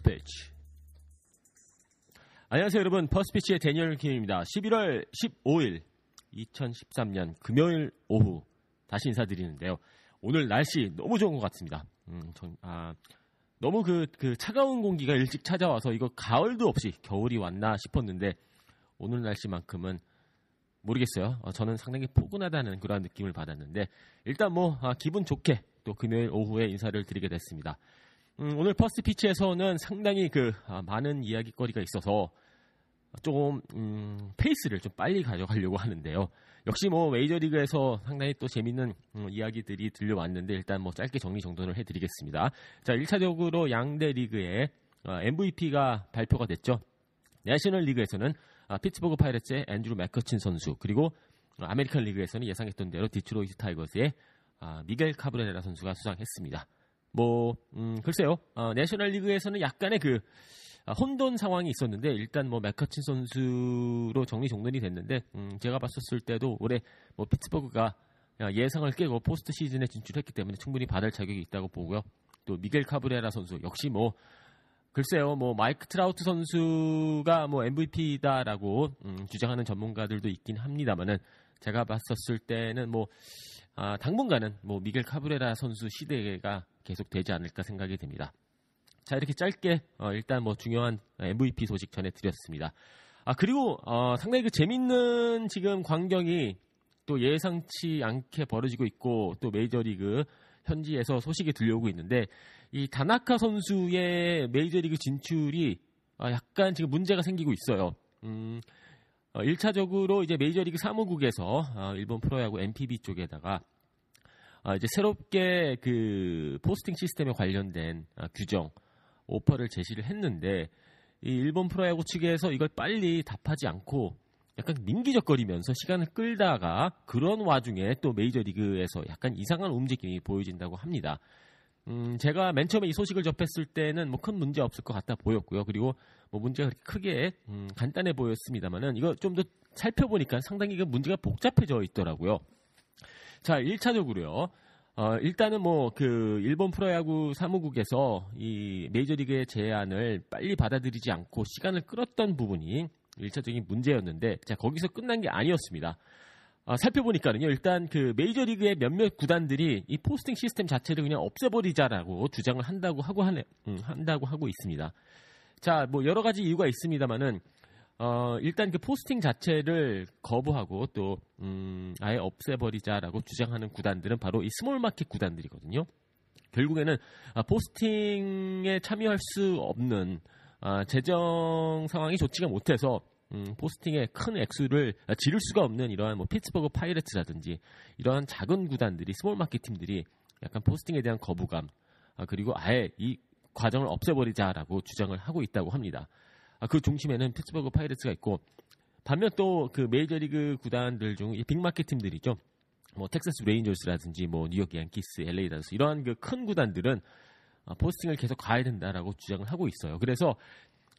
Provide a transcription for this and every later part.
Pitch. 안녕하세요, 여러분. 퍼스피치의 데니얼 킴입니다. 11월 15일 2013년 금요일 오후 다시 인사드리는데요. 오늘 날씨 너무 좋은 것 같습니다. 음, 전, 아, 너무 그, 그 차가운 공기가 일찍 찾아와서 이거 가을도 없이 겨울이 왔나 싶었는데 오늘 날씨만큼은 모르겠어요. 어, 저는 상당히 포근하다는 그런 느낌을 받았는데 일단 뭐 아, 기분 좋게 또 금요일 오후에 인사를 드리게 됐습니다. 음, 오늘 First Pitch에서는 상당히 그 아, 많은 이야기거리가 있어서 조금 음, 페이스를 좀 빨리 가져가려고 하는데요. 역시 뭐 메이저리그에서 상당히 또 재밌는 음, 이야기들이 들려왔는데 일단 뭐 짧게 정리 정돈을 해드리겠습니다. 자, 1차적으로 양대 리그의 어, MVP가 발표가 됐죠. 내셔널 리그에서는 아, 피츠버그 파이러츠의 앤드루 맥커친 선수 그리고 어, 아메리칸 리그에서는 예상했던 대로 디트로이트 타이거즈의 아, 미겔 카브레라 선수가 수상했습니다. 뭐 음, 글쎄요. 어, 내셔널 리그에서는 약간의 그 아, 혼돈 상황이 있었는데 일단 뭐 맥커친 선수로 정리 정돈이 됐는데 음, 제가 봤었을 때도 올해 뭐 피츠버그가 예상을 깨고 포스트 시즌에 진출했기 때문에 충분히 받을 자격이 있다고 보고요. 또 미겔 카브레라 선수 역시 뭐 글쎄요, 뭐 마이크 트라우트 선수가 뭐 MVP다라고 음, 주장하는 전문가들도 있긴 합니다만은 제가 봤었을 때는 뭐 아, 당분간은 뭐 미겔 카브레라 선수 시대가 계속 되지 않을까 생각이 됩니다. 자 이렇게 짧게 어, 일단 뭐 중요한 MVP 소식 전해드렸습니다. 아 그리고 어, 상당히 그 재밌는 지금 광경이 또 예상치 않게 벌어지고 있고 또 메이저리그 현지에서 소식이 들려오고 있는데 이 다나카 선수의 메이저리그 진출이 아, 약간 지금 문제가 생기고 있어요. 음, 어, 1차적으로 이제 메이저리그 사무국에서 어, 일본 프로야구 NPB 쪽에다가 아, 이제 새롭게 그 포스팅 시스템에 관련된 아, 규정 오퍼를 제시를 했는데 이 일본 프로야구 측에서 이걸 빨리 답하지 않고 약간 민기적거리면서 시간을 끌다가 그런 와중에 또 메이저리그에서 약간 이상한 움직임이 보여진다고 합니다. 음, 제가 맨 처음에 이 소식을 접했을 때는 뭐 큰 문제 없을 것 같다 보였고요. 그리고 뭐 문제가 그렇게 크게 음, 간단해 보였습니다만은 이거 좀 더 살펴보니까 상당히 그 문제가 복잡해져 있더라고요. 자, 1차적으로요. 어, 일단은 뭐 그 일본 프로야구 사무국에서 이 메이저리그의 제안을 빨리 받아들이지 않고 시간을 끌었던 부분이 1차적인 문제였는데 자, 거기서 끝난 게 아니었습니다. 아, 살펴보니까는요, 일단 그 메이저리그의 몇몇 구단들이 이 포스팅 시스템 자체를 그냥 없애버리자라고 주장을 한다고 하고 하네, 음, 한다고 하고 있습니다. 자, 뭐 여러 가지 이유가 있습니다만은 어, 일단 그 포스팅 자체를 거부하고 또 음, 아예 없애버리자라고 주장하는 구단들은 바로 이 small market 구단들이거든요. 결국에는 아, posting에 참여할 수 없는 아, 재정 상황이 좋지가 못해서 음, posting에 큰 액수를 지를 수가 없는 이러한 뭐 피츠버그 파이레츠라든지 이러한 작은 구단들이 small market 팀들이 약간 posting에 대한 거부감 아, 그리고 아예 이 과정을 없애버리자라고 주장을 하고 있다고 합니다. 아, 그 중심에는 피츠버그 파이레츠가 있고 반면 또 그 메이저리그 구단들 중 이 big market 팀들이죠. 뭐 텍사스 레인저스라든지 뭐 뉴욕 양키스, LA 다저스 이러한 그 큰 구단들은 아, posting을 계속 가야 된다라고 주장을 하고 있어요. 그래서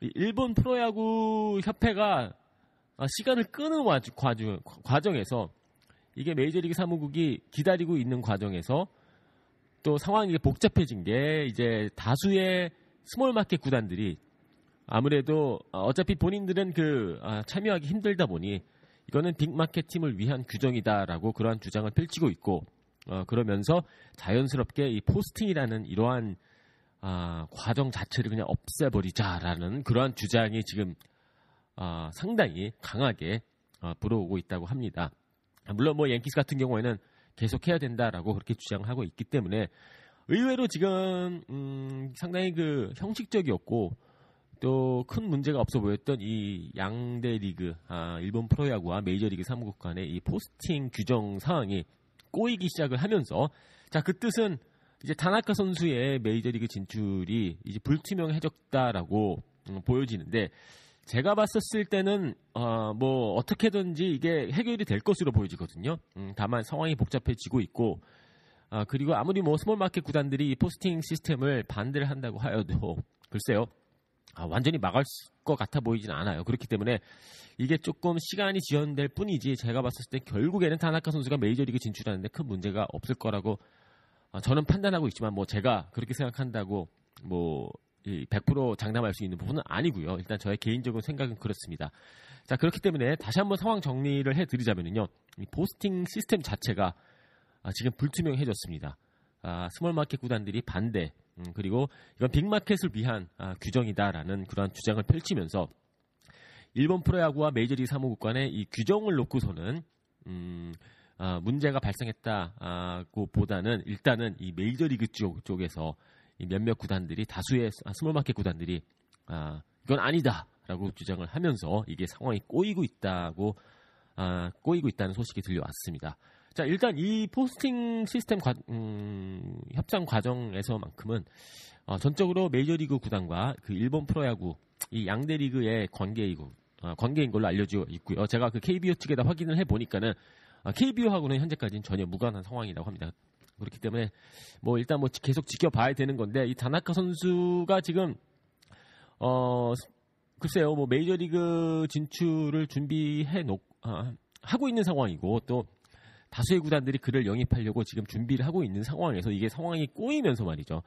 이 일본 프로야구 협회가 아, 시간을 끄는 과정, 과정에서 이게 메이저리그 사무국이 기다리고 있는 과정에서 또 상황이 복잡해진 게 이제 다수의 small market 구단들이 아무래도 어, 어차피 본인들은 그 아, 참여하기 힘들다 보니 이거는 big market 팀을 위한 규정이다라고 그러한 주장을 펼치고 있고 어, 그러면서 자연스럽게 이 posting이라는 이러한 아, 과정 자체를 그냥 없애버리자라는 그러한 주장이 지금 아, 상당히 강하게 어, 불어오고 있다고 합니다. 물론 뭐 양키스 같은 경우에는 계속해야 된다라고 그렇게 주장을 하고 있기 때문에 의외로 지금 음, 상당히 그 형식적이었고 또 큰 문제가 없어 보였던 이 양대 리그 아, 일본 프로야구와 메이저리그 사무국 간의 이 포스팅 규정 사항이 꼬이기 시작을 하면서 자 그 뜻은 이제 다나카 선수의 메이저리그 진출이 이제 불투명해졌다라고 음, 보여지는데 제가 봤었을 때는 어, 뭐 어떻게든지 이게 해결이 될 것으로 보여지거든요. 음, 다만 상황이 복잡해지고 있고 아, 그리고 아무리 뭐 small market 구단들이 이 포스팅 시스템을 반대를 한다고 하여도 글쎄요. 아, 완전히 막을 것 같아 보이지는 않아요. 그렇기 때문에 이게 조금 시간이 지연될 뿐이지 제가 봤을 때 결국에는 타나카 선수가 메이저리그 진출하는데 큰 문제가 없을 거라고 아, 저는 판단하고 있지만 뭐 제가 그렇게 생각한다고 뭐 100% 장담할 수 있는 부분은 아니고요. 일단 저의 개인적인 생각은 그렇습니다. 자 그렇기 때문에 다시 한번 상황 정리를 해드리자면요, 이 포스팅 시스템 자체가 아, 지금 불투명해졌습니다. 아, small market 구단들이 반대 음, 그리고 이건 big market을 위한 아, 규정이다라는 그러한 주장을 펼치면서 일본 프로야구와 메이저리그 사무국 간의 이 규정을 놓고서는 음, 아, 문제가 발생했다고 보다는 일단은 이 메이저리그 쪽, 쪽에서 이 몇몇 구단들이 다수의 아, small market 구단들이 아, 이건 아니다라고 주장을 하면서 이게 상황이 꼬이고 있다고 아, 꼬이고 있다는 소식이 들려왔습니다. 자 일단 이 포스팅 시스템 과, 음, 협상 과정에서만큼은 어, 전적으로 메이저리그 구단과 그 일본 프로야구 이 양대 리그의 관계이고 어, 관계인 걸로 알려져 있고요. 제가 그 KBO 측에다 확인을 해 보니까는 어, KBO하고는 현재까지는 전혀 무관한 상황이라고 합니다. 그렇기 때문에 뭐 일단 뭐 계속 지켜봐야 되는 건데 이 다나카 선수가 지금 어 글쎄요 뭐 메이저리그 진출을 준비해 놓 아, 하고 있는 상황이고 또 다수의 구단들이 그를 영입하려고 지금 준비를 하고 있는 상황에서 이게 상황이 꼬이면서 말이죠.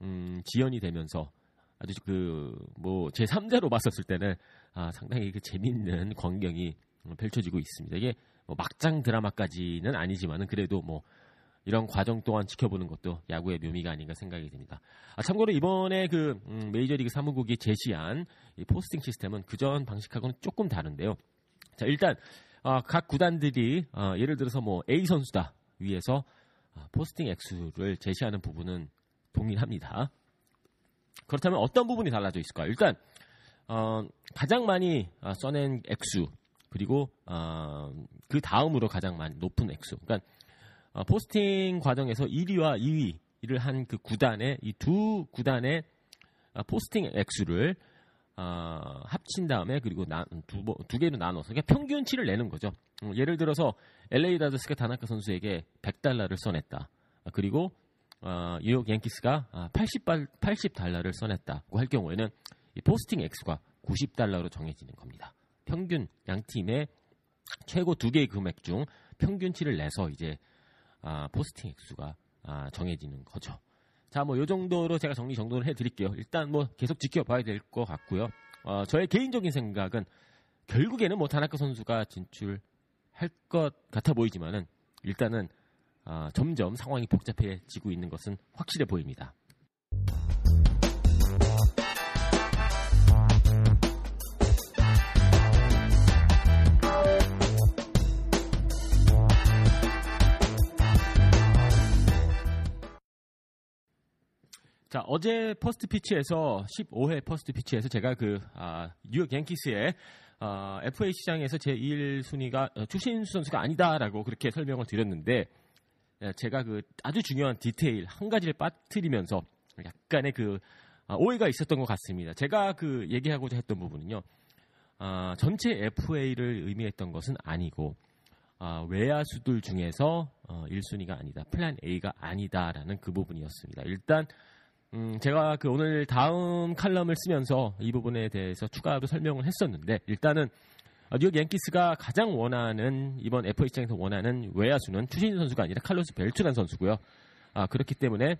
음, 지연이 되면서 아주 그 뭐 제 3자로 봤었을 때는 아, 상당히 그 재밌는 광경이 펼쳐지고 있습니다. 이게 뭐 막장 드라마까지는 아니지만은 그래도 뭐 이런 과정 동안 지켜보는 것도 야구의 묘미가 아닌가 생각이 듭니다. 아, 참고로 이번에 그 음, 메이저리그 사무국이 제시한 이 포스팅 시스템은 그전 방식하고는 조금 다른데요. 자 일단 어, 각 구단들이 어, 예를 들어서 뭐 A 선수다 해서 어, 포스팅 액수를 제시하는 부분은 동일합니다. 그렇다면 어떤 부분이 달라져 있을까요? 일단 어, 가장 많이 어, 써낸 액수 그리고 어, 그 다음으로 가장 많이 높은 액수. 그러니까 어, 포스팅 과정에서 1위와 2위를 한 그 구단의 이 두 구단의 어, 포스팅 액수를 어, 합친 다음에 그리고 나, 두, 두 개로 나눠서 그러니까 평균치를 내는 거죠. 음, 예를 들어서 LA 다저스가 다나카 선수에게 100달러를 써냈다. 아, 그리고 어, 뉴욕 양키스가 80, 80달러를 써냈다고 할 경우에는 이 포스팅 액수가 90달러로 정해지는 겁니다. 평균 양 팀의 최고 두 개의 금액 중 평균치를 내서 이제 아, 포스팅 액수가 아, 정해지는 거죠. 자, 뭐, 요 정도로 제가 정리 정돈을 해드릴게요. 일단 뭐, 계속 지켜봐야 될 것 같고요. 어, 저의 개인적인 생각은 결국에는 뭐, 다나카 선수가 진출할 것 같아 보이지만은 일단은 어, 점점 상황이 복잡해지고 있는 것은 확실해 보입니다. 자, 어제 퍼스트 피치에서 15회 퍼스트 피치에서 제가 그 아, 뉴욕 양키스의 아, FA 시장에서 제 1 순위가 어, 추신수 선수가 아니다라고 그렇게 설명을 드렸는데 예, 제가 그 아주 중요한 디테일 한 가지를 빠뜨리면서 약간의 그 아, 오해가 있었던 것 같습니다. 제가 그 얘기하고자 했던 부분은요. 아, 전체 FA를 의미했던 것은 아니고 아, 외야수들 중에서 어, 1순위가 아니다. 플랜 A가 아니다라는 그 부분이었습니다. 일단 음, 제가 그 오늘 다음 칼럼을 쓰면서 이 부분에 대해서 추가로 설명을 했었는데 일단은 아, 뉴욕 양키스가 가장 원하는 이번 FA 시장에서 원하는 외야수는 추신수 선수가 아니라 칼로스 벨트란 선수고요. 아, 그렇기 때문에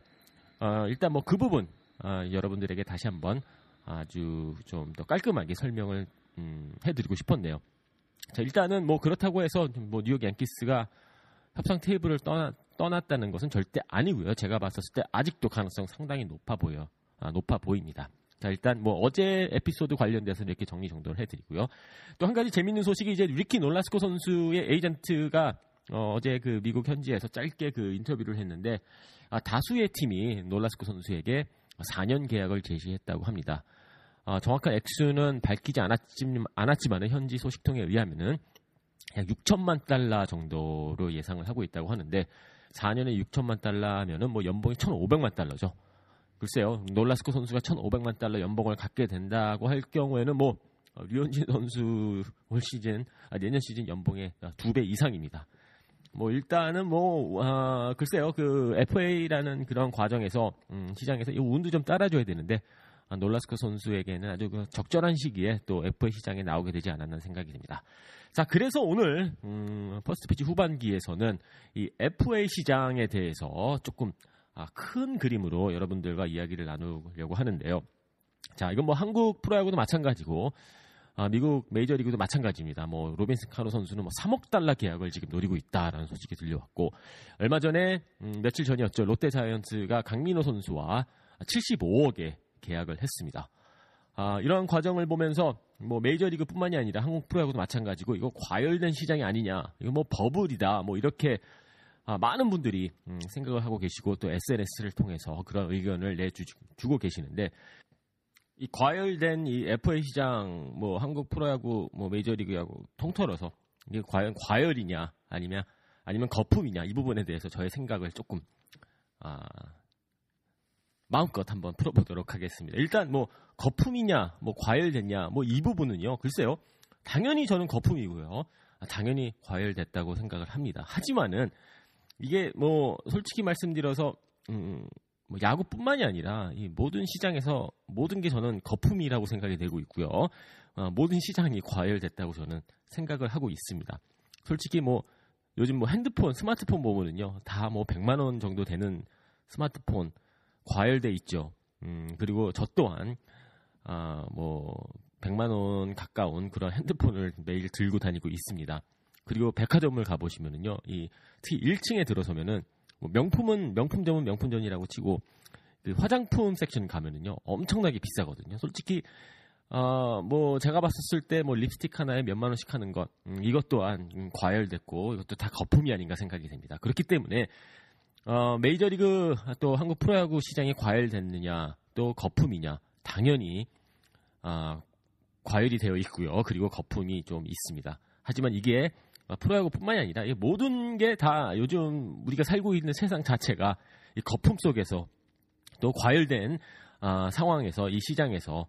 어, 일단 뭐 그 부분 아, 여러분들에게 다시 한번 아주 좀 더 깔끔하게 설명을 음, 해드리고 싶었네요. 자, 일단은 뭐 그렇다고 해서 뭐 뉴욕 양키스가 협상 테이블을 떠나, 떠났다는 것은 절대 아니고요. 제가 봤었을 때 아직도 가능성 상당히 높아 보여, 아, 높아 보입니다. 자, 일단 뭐 어제 에피소드 관련돼서 이렇게 정리 정돈을 해드리고요. 또 한 가지 재밌는 소식이 이제 리키 놀라스코 선수의 에이전트가 어, 제그 미국 현지에서 짧게 그 인터뷰를 했는데 아, 다수의 팀이 놀라스코 선수에게 4년 계약을 제시했다고 합니다. 어, 정확한 액수는 밝히지 않았지, 않았지만 현지 소식통에 의하면은 약 6천만 달러 정도로 예상을 하고 있다고 하는데 4년에 6천만 달러면은 뭐 연봉이 1,500만 달러죠. 글쎄요, 놀라스코 선수가 1,500만 달러 연봉을 갖게 된다고 할 경우에는 뭐 어, 류현진 선수 올 시즌 아, 내년 시즌 연봉의 두 배 이상입니다. 뭐 일단은 뭐 아, 글쎄요 그 FA라는 그런 과정에서 음, 시장에서 이 운도 좀 따라줘야 되는데 아, 놀라스코 선수에게는 아주 그 적절한 시기에 또 FA 시장에 나오게 되지 않았나 생각이 듭니다. 자, 그래서 오늘 음, 퍼스트 피치 후반기에서는 이 FA 시장에 대해서 조금 아, 큰 그림으로 여러분들과 이야기를 나누려고 하는데요. 자, 이건 뭐 한국 프로야구도 마찬가지고 아, 미국 메이저리그도 마찬가지입니다. 뭐 로빈슨 카노 선수는 뭐 3억 달러 계약을 지금 노리고 있다라는 소식이 들려왔고 얼마 전에 음, 며칠 전이었죠. 롯데 자이언츠가 강민호 선수와 75억에 계약을 했습니다. 아, 이러한 과정을 보면서 뭐 메이저리그뿐만이 아니라 한국 프로야구도 마찬가지고 이거 과열된 시장이 아니냐, 이거 뭐 버블이다, 뭐 이렇게 아, 많은 분들이 음, 생각을 하고 계시고 또 SNS를 통해서 그런 의견을 내주고 계시는데 이 과열된 이 FA 시장, 뭐 한국 프로야구, 뭐 메이저리그야구 통틀어서 이게 과연 과열이냐 아니면 아니면 거품이냐 이 부분에 대해서 저의 생각을 조금 아, 마음껏 한번 풀어보도록 하겠습니다. 일단 뭐 거품이냐, 뭐 과열됐냐, 뭐 이 부분은요. 글쎄요. 당연히 저는 거품이고요. 아, 당연히 과열됐다고 생각을 합니다. 하지만은 이게 뭐 솔직히 말씀드려서 음, 뭐 야구뿐만이 아니라 이 모든 시장에서 모든 게 저는 거품이라고 생각이 되고 있고요. 어, 모든 시장이 과열됐다고 저는 생각을 하고 있습니다. 솔직히 뭐 요즘 뭐 핸드폰, 스마트폰 보면은요 다 뭐 100만 원 정도 되는 스마트폰 과열돼 있죠. 음, 그리고 저 또한 아, 뭐 100만 원 가까운 그런 핸드폰을 매일 들고 다니고 있습니다. 그리고 백화점을 가보시면은요, 이 특히 1층에 들어서면은 뭐 명품은 명품점은 명품점이라고 치고 그 화장품 섹션 가면은요 엄청나게 비싸거든요. 솔직히 어, 뭐 제가 봤었을 때 뭐 립스틱 하나에 몇만 원씩 하는 것 음, 이것 또한 음, 과열됐고 이것도 다 거품이 아닌가 생각이 됩니다. 그렇기 때문에 어, 메이저리그 또 한국 프로야구 시장이 과열됐느냐 또 거품이냐 당연히 어, 과열이 되어 있고요. 그리고 거품이 좀 있습니다. 하지만 이게 프로야구뿐만이 아니라 모든 게 다 요즘 우리가 살고 있는 세상 자체가 이 거품 속에서 또 과열된 어, 상황에서 이 시장에서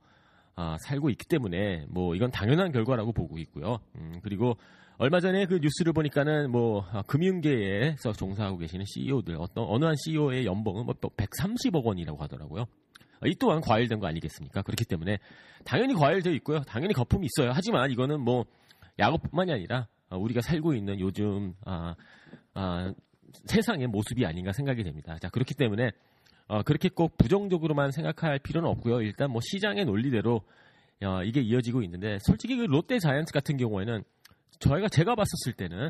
어, 살고 있기 때문에 뭐 이건 당연한 결과라고 보고 있고요. 음, 그리고 얼마 전에 그 뉴스를 보니까는 뭐 아, 금융계에서 종사하고 계시는 CEO들 어떤 어느 한 CEO의 연봉은 뭐 130억 원이라고 하더라고요. 이 또한 과열된 거 아니겠습니까? 그렇기 때문에 당연히 과열되어 있고요. 당연히 거품이 있어요. 하지만 이거는 뭐 야구뿐만이 아니라 아, 우리가 살고 있는 요즘 아, 아, 세상의 모습이 아닌가 생각이 됩니다. 자 그렇기 때문에 어, 그렇게 꼭 부정적으로만 생각할 필요는 없고요. 일단 뭐 시장의 논리대로 어, 이게 이어지고 있는데 솔직히 그 롯데 자이언츠 같은 경우에는 저희가 제가 봤었을 때는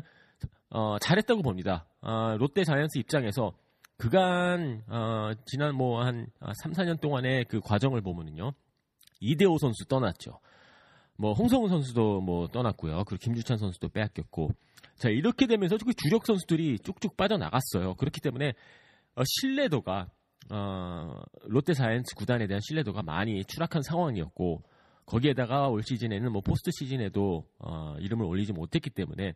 어, 잘했다고 봅니다. 어, 롯데 자이언츠 입장에서 그간 어, 지난 뭐 한 3, 4년 동안의 그 과정을 보면은요. 이대호 선수 떠났죠. 뭐 홍성훈 선수도 뭐 떠났고요. 그리고 김주찬 선수도 빼앗겼고. 자, 이렇게 되면서 그 주력 선수들이 쭉쭉 빠져나갔어요. 그렇기 때문에 어, 신뢰도가 어, 롯데 자이언츠 구단에 대한 신뢰도가 많이 추락한 상황이었고 거기에다가 올 시즌에는 뭐 포스트 시즌에도 어, 이름을 올리지 못했기 때문에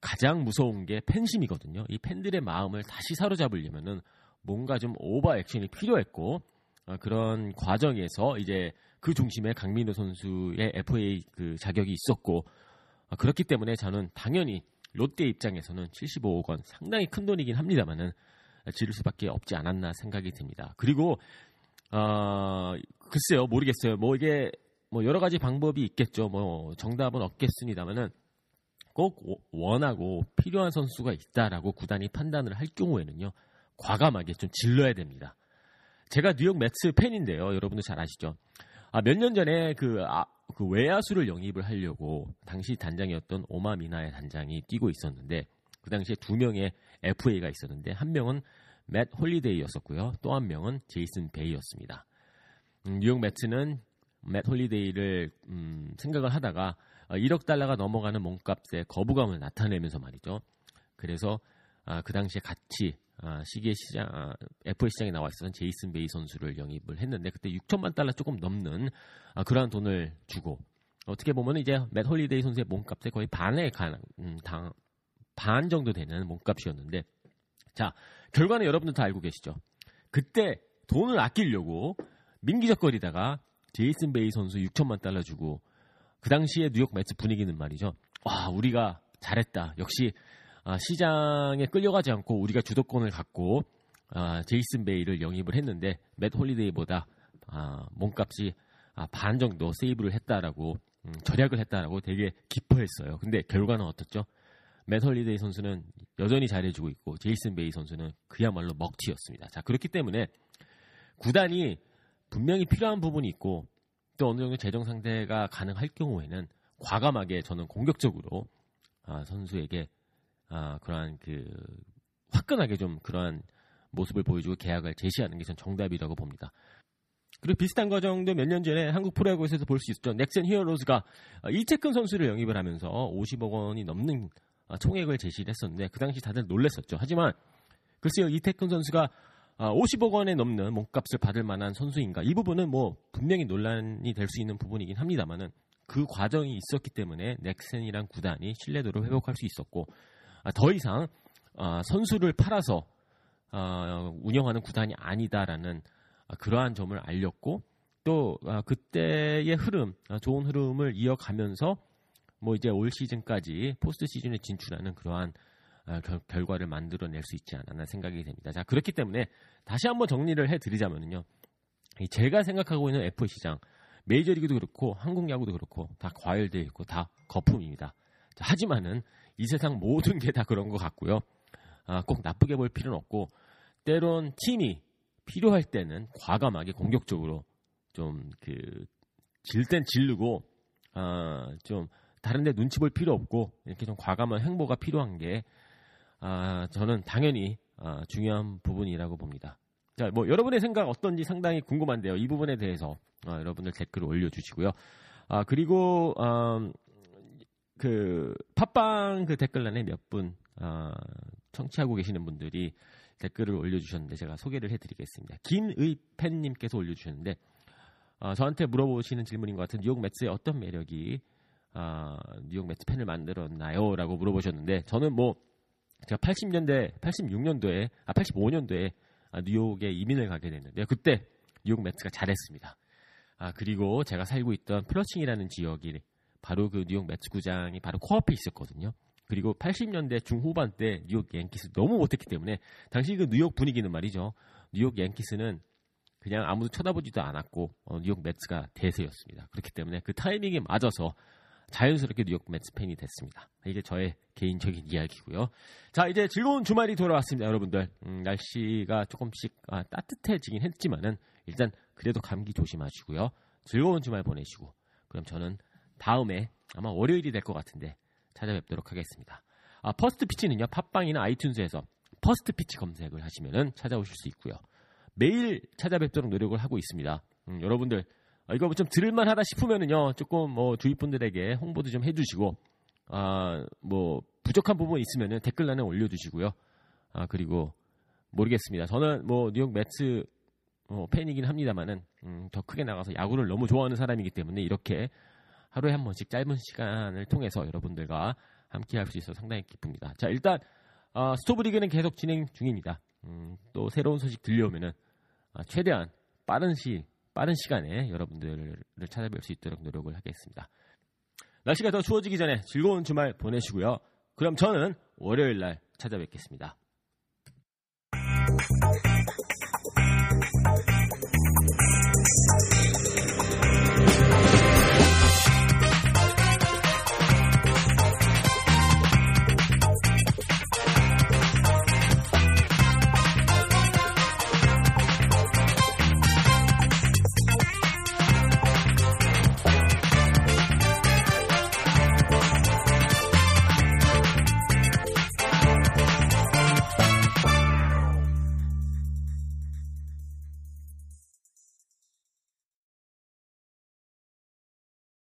가장 무서운 게 팬심이거든요. 이 팬들의 마음을 다시 사로잡으려면은 뭔가 좀 오버 액션이 필요했고 어, 그런 과정에서 이제 그 중심에 강민호 선수의 FA 그 자격이 있었고 어, 그렇기 때문에 저는 당연히 롯데 입장에서는 75억 원 상당히 큰 돈이긴 합니다만은 지를 수밖에 없지 않았나 생각이 듭니다. 그리고 어, 글쎄요 모르겠어요. 뭐 이게 뭐 여러 가지 방법이 있겠죠. 뭐 정답은 없겠습니다만은 꼭 원하고 필요한 선수가 있다라고 구단이 판단을 할 경우에는요. 과감하게 좀 질러야 됩니다. 제가 뉴욕 메츠 팬인데요. 여러분도 잘 아시죠? 아, 몇 년 전에 그, 아, 그 외야수를 영입을 하려고 당시 단장이었던 오마 미나야 단장이 뛰고 있었는데 그 당시에 두 명의 FA가 있었는데 한 명은 맷 홀리데이였었고요. 또 한 명은 제이슨 베이였습니다. 음, 뉴욕 메츠는 맷 홀리데이를 음, 생각을 하다가 1억 어, 달러가 넘어가는 몸값에 거부감을 나타내면서 말이죠. 그래서 아, 그 당시에 같이 아, 시계 시장 아, FA 시장에 나와 있었던 제이슨 베이 선수를 영입을 했는데 그때 6천만 달러 조금 넘는 아, 그러한 돈을 주고 어떻게 보면 이제 맷 홀리데이 선수의 몸값에 거의 반에 간, 음, 당, 반 정도 되는 몸값이었는데 자 결과는 여러분들 다 알고 계시죠. 그때 돈을 아끼려고 민기적거리다가 제이슨 베이 선수 6천만 달러 주고 그 당시에 뉴욕 메츠 분위기는 말이죠. 와 우리가 잘했다. 역시 아, 시장에 끌려가지 않고 우리가 주도권을 갖고 아, 제이슨 베이를 영입을 했는데 맷 홀리데이보다 아, 몸값이 아, 반 정도 세이브를 했다라고 음, 절약을 했다라고 되게 기뻐했어요. 근데 결과는 어떻죠? 맷 홀리데이 선수는 여전히 잘해주고 있고 제이슨 베이 선수는 그야말로 먹튀였습니다. 자 그렇기 때문에 구단이 분명히 필요한 부분이 있고 또 어느 정도 재정 상태가 가능할 경우에는 과감하게 저는 공격적으로 아, 선수에게 아, 그러한 그 화끈하게 좀 그러한 모습을 보여주고 계약을 제시하는 게 전 정답이라고 봅니다. 그리고 비슷한 과정도 몇 년 전에 한국 프로야구에서도 볼수 있었죠. 넥센 히어로즈가 이태근 선수를 영입을 하면서 50억 원이 넘는 아, 총액을 제시를 했었는데 그 당시 다들 놀랐었죠. 하지만 글쎄요 이태근 선수가 50억 아, 원에 넘는 몸값을 받을 만한 선수인가 이 부분은 뭐 분명히 논란이 될 수 있는 부분이긴 합니다만은 그 과정이 있었기 때문에 넥센이란 구단이 신뢰도를 회복할 수 있었고 아, 더 이상 아, 선수를 팔아서 아, 운영하는 구단이 아니다라는 그러한 점을 알렸고 또 그때의 흐름, 좋은 흐름을 이어가면서 뭐 이제 올 시즌까지 포스트 시즌에 진출하는 그러한 결, 과를 만들어낼 수 있지 않았나 생각이 됩니다. 자 그렇기 때문에 다시 한번 정리를 해드리자면요, 제가 생각하고 있는 F 시장 메이저리그도 그렇고 한국 야구도 그렇고 다 과열되어 있고 다 거품입니다. 자, 하지만은 이 세상 모든 게 다 그런 것 같고요. 아, 꼭 나쁘게 볼 필요는 없고 때론 팀이 필요할 때는 과감하게 공격적으로 좀 그 질 땐 질르고 아, 좀 다른데 눈치 볼 필요 없고 이렇게 좀 과감한 행보가 필요한 게 아, 저는 당연히 아, 중요한 부분이라고 봅니다. 자, 뭐 여러분의 생각 어떤지 상당히 궁금한데요. 이 부분에 대해서 아, 여러분들 댓글을 올려주시고요. 아, 그리고 음, 그 팟빵 그 댓글란에 몇분 어, 청취하고 계시는 분들이 댓글을 올려주셨는데 제가 소개를 해드리겠습니다. 김의팬님께서 올려주셨는데 어, 저한테 물어보시는 질문인 것 같은 뉴욕 메츠의 어떤 매력이 어, 뉴욕 메츠 팬을 만들었나요? 라고 물어보셨는데 저는 뭐 제가 80년대, 86년도에, 아 85년도에 아, 뉴욕에 이민을 가게 됐는데 그때 뉴욕 메츠가 잘했습니다. 아 그리고 제가 살고 있던 플러싱이라는 지역이 바로 그 뉴욕 메츠 구장이 바로 코앞에 있었거든요. 그리고 80년대 중후반 때 뉴욕 양키스 너무 못했기 때문에 당시 그 뉴욕 분위기는 말이죠. 뉴욕 양키스는 그냥 아무도 쳐다보지도 않았고 어, 뉴욕 매츠가 대세였습니다. 그렇기 때문에 그 타이밍에 맞아서 자연스럽게 뉴욕 매츠 팬이 됐습니다. 이게 저의 개인적인 이야기고요. 자 이제 즐거운 주말이 돌아왔습니다, 여러분들. 음, 날씨가 조금씩 아, 따뜻해지긴 했지만은 일단 그래도 감기 조심하시고요. 즐거운 주말 보내시고 그럼 저는 다음에 아마 월요일이 될 것 같은데 찾아뵙도록 하겠습니다. 아, 퍼스트 피치는요, 팟빵이나 아이튠즈에서 퍼스트 피치 검색을 하시면 찾아오실 수 있고요. 매일 찾아뵙도록 노력을 하고 있습니다. 음, 여러분들, 아, 이거 좀 들을만 하다 싶으면은요, 조금 뭐 주위 분들에게 홍보도 좀 해주시고, 아, 뭐, 부족한 부분 있으면은 댓글란에 올려주시고요. 아, 그리고 모르겠습니다. 저는 뭐 뉴욕 메츠 어, 팬이긴 합니다만은 음, 더 크게 나가서 야구를 너무 좋아하는 사람이기 때문에 이렇게 하루에 한 번씩 짧은 시간을 통해서 여러분들과 함께 할 수 있어서 상당히 기쁩니다. 자, 일단, 어, 스토브 리그는 계속 진행 중입니다. 음, 또 새로운 소식 들려오면은, 어, 최대한 빠른 시, 빠른 시간에 여러분들을 찾아뵐 수 있도록 노력을 하겠습니다. 날씨가 더 추워지기 전에 즐거운 주말 보내시고요. 그럼 저는 월요일 날 찾아뵙겠습니다.